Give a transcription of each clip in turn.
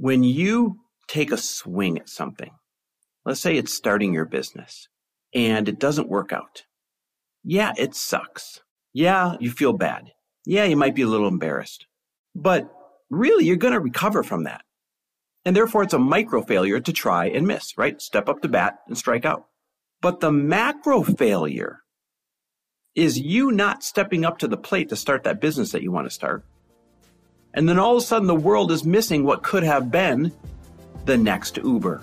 When you take a swing at something, let's say it's starting your business and it doesn't work out. Yeah, it sucks. Yeah, you feel bad. Yeah, you might be a little embarrassed. But really, you're going to recover from that. And therefore, it's a micro failure to try and miss, right? Step up to bat and strike out. But the macro failure is you not stepping up to the plate to start that business that you want to start. And then all of a sudden, the world is missing what could have been the next Uber.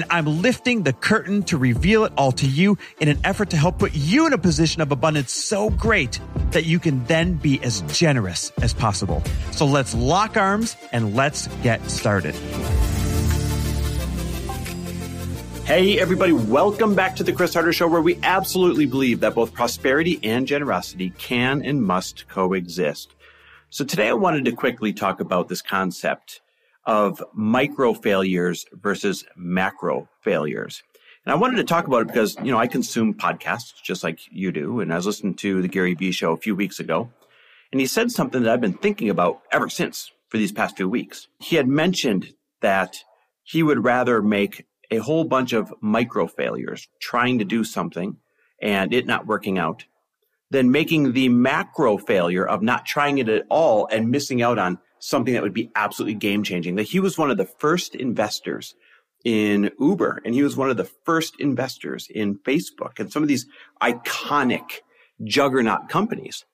and I'm lifting the curtain to reveal it all to you in an effort to help put you in a position of abundance so great that you can then be as generous as possible. So let's lock arms and let's get started. Hey, everybody, welcome back to the Chris Harder Show, where we absolutely believe that both prosperity and generosity can and must coexist. So, today I wanted to quickly talk about this concept of micro failures versus macro failures. And I wanted to talk about it because, you know, I consume podcasts just like you do. And I was listening to the Gary Vee show a few weeks ago. And he said something that I've been thinking about ever since for these past few weeks. He had mentioned that he would rather make a whole bunch of micro failures trying to do something and it not working out than making the macro failure of not trying it at all and missing out on something that would be absolutely game changing. That he was one of the first investors in Uber and he was one of the first investors in Facebook and some of these iconic juggernaut companies.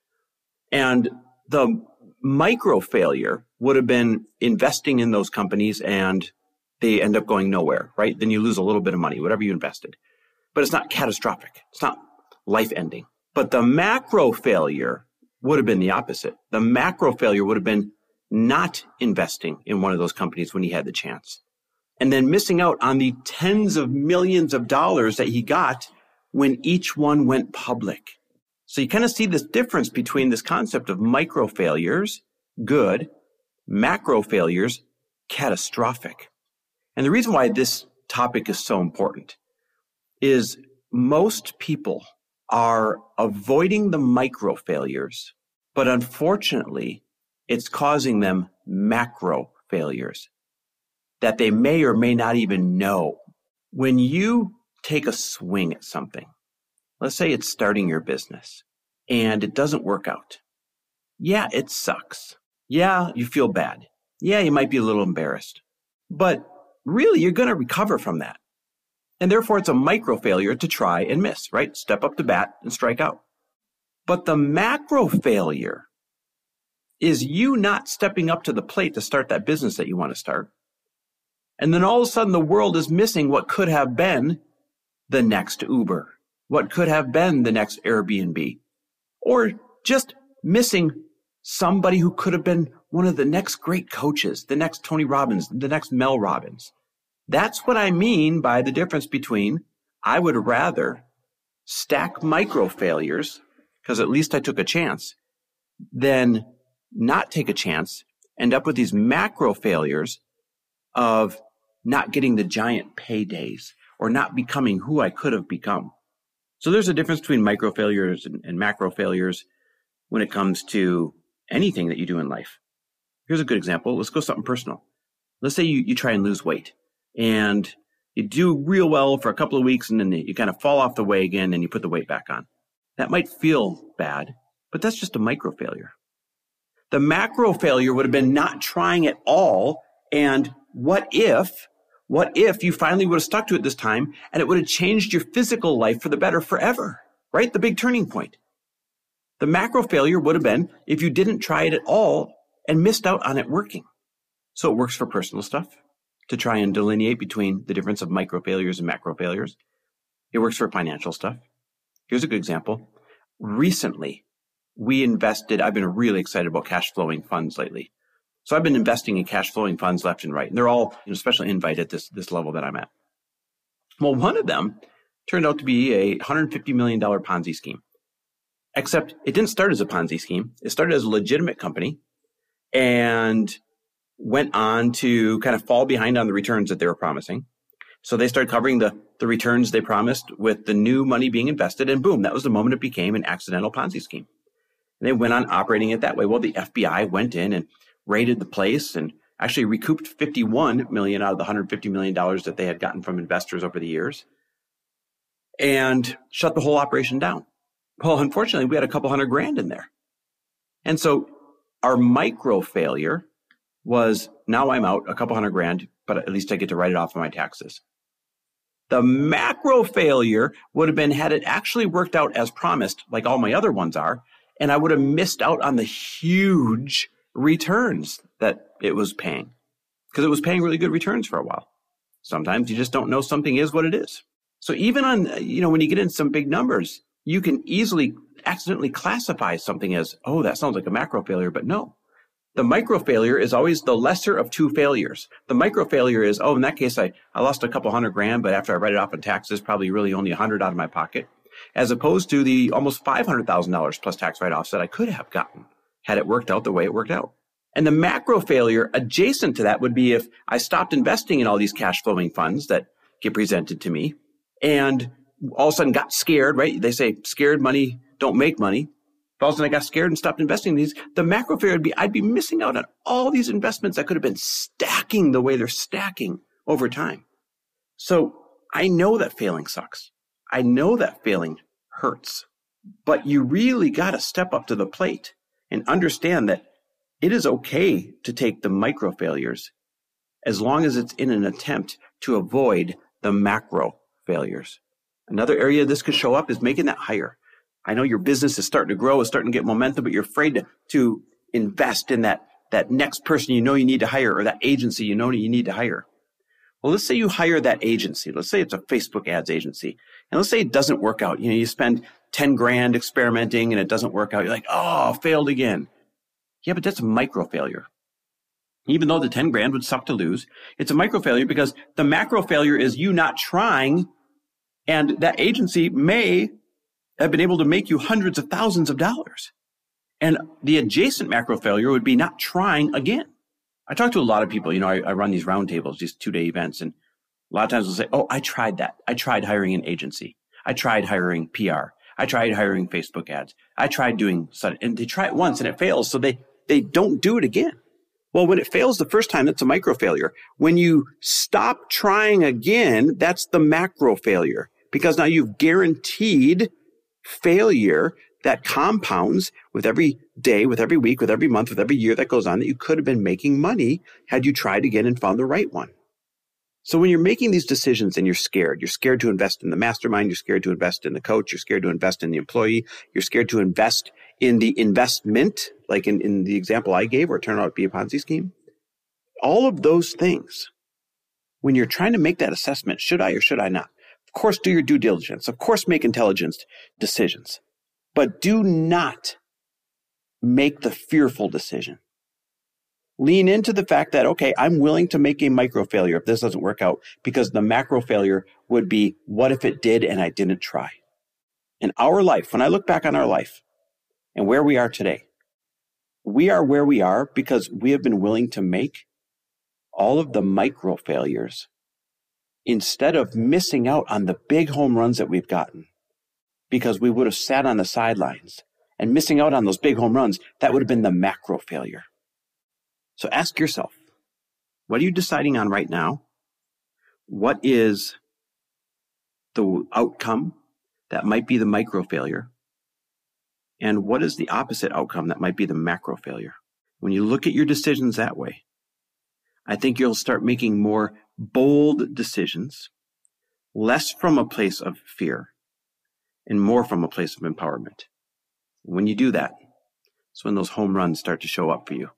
And the micro failure would have been investing in those companies and they end up going nowhere, right? Then you lose a little bit of money, whatever you invested. But it's not catastrophic. It's not life ending. But the macro failure would have been the opposite. The macro failure would have been not investing in one of those companies when he had the chance and then missing out on the tens of millions of dollars that he got when each one went public. So you kind of see this difference between this concept of micro failures, good, macro failures, catastrophic. And the reason why this topic is so important is most people are avoiding the micro failures, but unfortunately, it's causing them macro failures that they may or may not even know. When you take a swing at something, let's say it's starting your business and it doesn't work out. Yeah, it sucks. Yeah, you feel bad. Yeah, you might be a little embarrassed. But really, you're going to recover from that. And therefore, it's a micro failure to try and miss, right? Step up to bat and strike out. But the macro failure is you not stepping up to the plate to start that business that you want to start. And then all of a sudden the world is missing what could have been the next Uber, what could have been the next Airbnb, or just missing somebody who could have been one of the next great coaches, the next Tony Robbins, the next Mel Robbins. That's what I mean by the difference between I would rather stack micro failures because at least I took a chance than not take a chance, end up with these macro failures of not getting the giant paydays or not becoming who I could have become. So there's a difference between micro failures and, and macro failures when it comes to anything that you do in life. Here's a good example. Let's go something personal. Let's say you, you try and lose weight and you do real well for a couple of weeks and then you kind of fall off the wagon and you put the weight back on. That might feel bad, but that's just a micro failure. The macro failure would have been not trying at all. And what if, what if you finally would have stuck to it this time and it would have changed your physical life for the better forever, right? The big turning point. The macro failure would have been if you didn't try it at all and missed out on it working. So it works for personal stuff to try and delineate between the difference of micro failures and macro failures. It works for financial stuff. Here's a good example. Recently, we invested, I've been really excited about cash flowing funds lately. So I've been investing in cash flowing funds left and right. And they're all you know, special invite at this, this level that I'm at. Well, one of them turned out to be a $150 million Ponzi scheme. Except it didn't start as a Ponzi scheme. It started as a legitimate company and went on to kind of fall behind on the returns that they were promising. So they started covering the, the returns they promised with the new money being invested. And boom, that was the moment it became an accidental Ponzi scheme. And they went on operating it that way. Well, the FBI went in and raided the place and actually recouped 51 million out of the 150 million dollars that they had gotten from investors over the years and shut the whole operation down. Well, unfortunately, we had a couple hundred grand in there. And so our micro failure was now I'm out a couple hundred grand, but at least I get to write it off of my taxes. The macro failure would have been had it actually worked out as promised, like all my other ones are, and I would have missed out on the huge returns that it was paying because it was paying really good returns for a while. Sometimes you just don't know something is what it is. So even on, you know, when you get in some big numbers, you can easily accidentally classify something as, oh, that sounds like a macro failure, but no. The micro failure is always the lesser of two failures. The micro failure is, oh, in that case, I, I lost a couple hundred grand, but after I write it off in taxes, probably really only a hundred out of my pocket, as opposed to the almost $500,000 plus tax write offs that I could have gotten had it worked out the way it worked out. And the macro failure adjacent to that would be if I stopped investing in all these cash flowing funds that get presented to me and all of a sudden got scared, right? They say scared money don't make money. If all of a sudden I got scared and stopped investing in these, the macro failure would be I'd be missing out on all these investments that could have been stacking the way they're stacking over time. So I know that failing sucks. I know that failing hurts, but you really got to step up to the plate and understand that it is okay to take the micro failures as long as it's in an attempt to avoid the macro failures. Another area this could show up is making that hire. I know your business is starting to grow, is starting to get momentum, but you're afraid to, to invest in that, that next person you know you need to hire or that agency you know you need to hire. Well, let's say you hire that agency. Let's say it's a Facebook ads agency. And let's say it doesn't work out. You know, you spend 10 grand experimenting and it doesn't work out. You're like, oh, failed again. Yeah, but that's a micro failure. Even though the 10 grand would suck to lose, it's a micro failure because the macro failure is you not trying and that agency may have been able to make you hundreds of thousands of dollars. And the adjacent macro failure would be not trying again. I talk to a lot of people, you know, I, I run these roundtables, these two day events, and a lot of times they'll say, Oh, I tried that. I tried hiring an agency. I tried hiring PR. I tried hiring Facebook ads. I tried doing and they try it once and it fails. So they, they don't do it again. Well, when it fails the first time, that's a micro failure. When you stop trying again, that's the macro failure because now you've guaranteed failure that compounds with every day, with every week, with every month, with every year that goes on that you could have been making money had you tried again and found the right one. So when you're making these decisions and you're scared, you're scared to invest in the mastermind, you're scared to invest in the coach, you're scared to invest in the employee, you're scared to invest in the investment, like in, in the example I gave, it turned out to be a Ponzi scheme. All of those things, when you're trying to make that assessment, should I or should I not? Of course, do your due diligence. Of course, make intelligent decisions. But do not make the fearful decision. Lean into the fact that, okay, I'm willing to make a micro failure if this doesn't work out because the macro failure would be, what if it did and I didn't try? In our life, when I look back on our life and where we are today, we are where we are because we have been willing to make all of the micro failures instead of missing out on the big home runs that we've gotten because we would have sat on the sidelines and missing out on those big home runs, that would have been the macro failure. So ask yourself, what are you deciding on right now? What is the outcome that might be the micro failure? And what is the opposite outcome that might be the macro failure? When you look at your decisions that way, I think you'll start making more bold decisions, less from a place of fear and more from a place of empowerment. When you do that, it's when those home runs start to show up for you.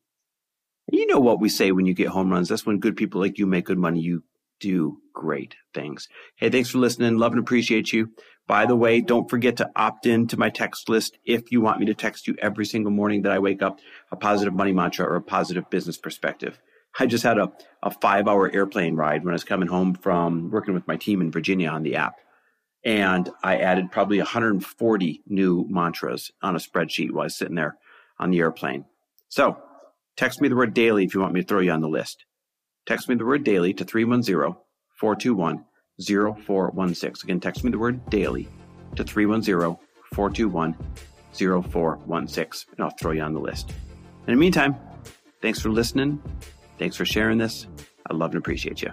You know what we say when you get home runs. That's when good people like you make good money. You do great things. Hey, thanks for listening. Love and appreciate you. By the way, don't forget to opt in to my text list if you want me to text you every single morning that I wake up a positive money mantra or a positive business perspective. I just had a, a five hour airplane ride when I was coming home from working with my team in Virginia on the app. And I added probably 140 new mantras on a spreadsheet while I was sitting there on the airplane. So text me the word daily if you want me to throw you on the list. Text me the word daily to 310 421 0416. Again, text me the word daily to 310 421 0416, and I'll throw you on the list. In the meantime, thanks for listening. Thanks for sharing this. I love and appreciate you.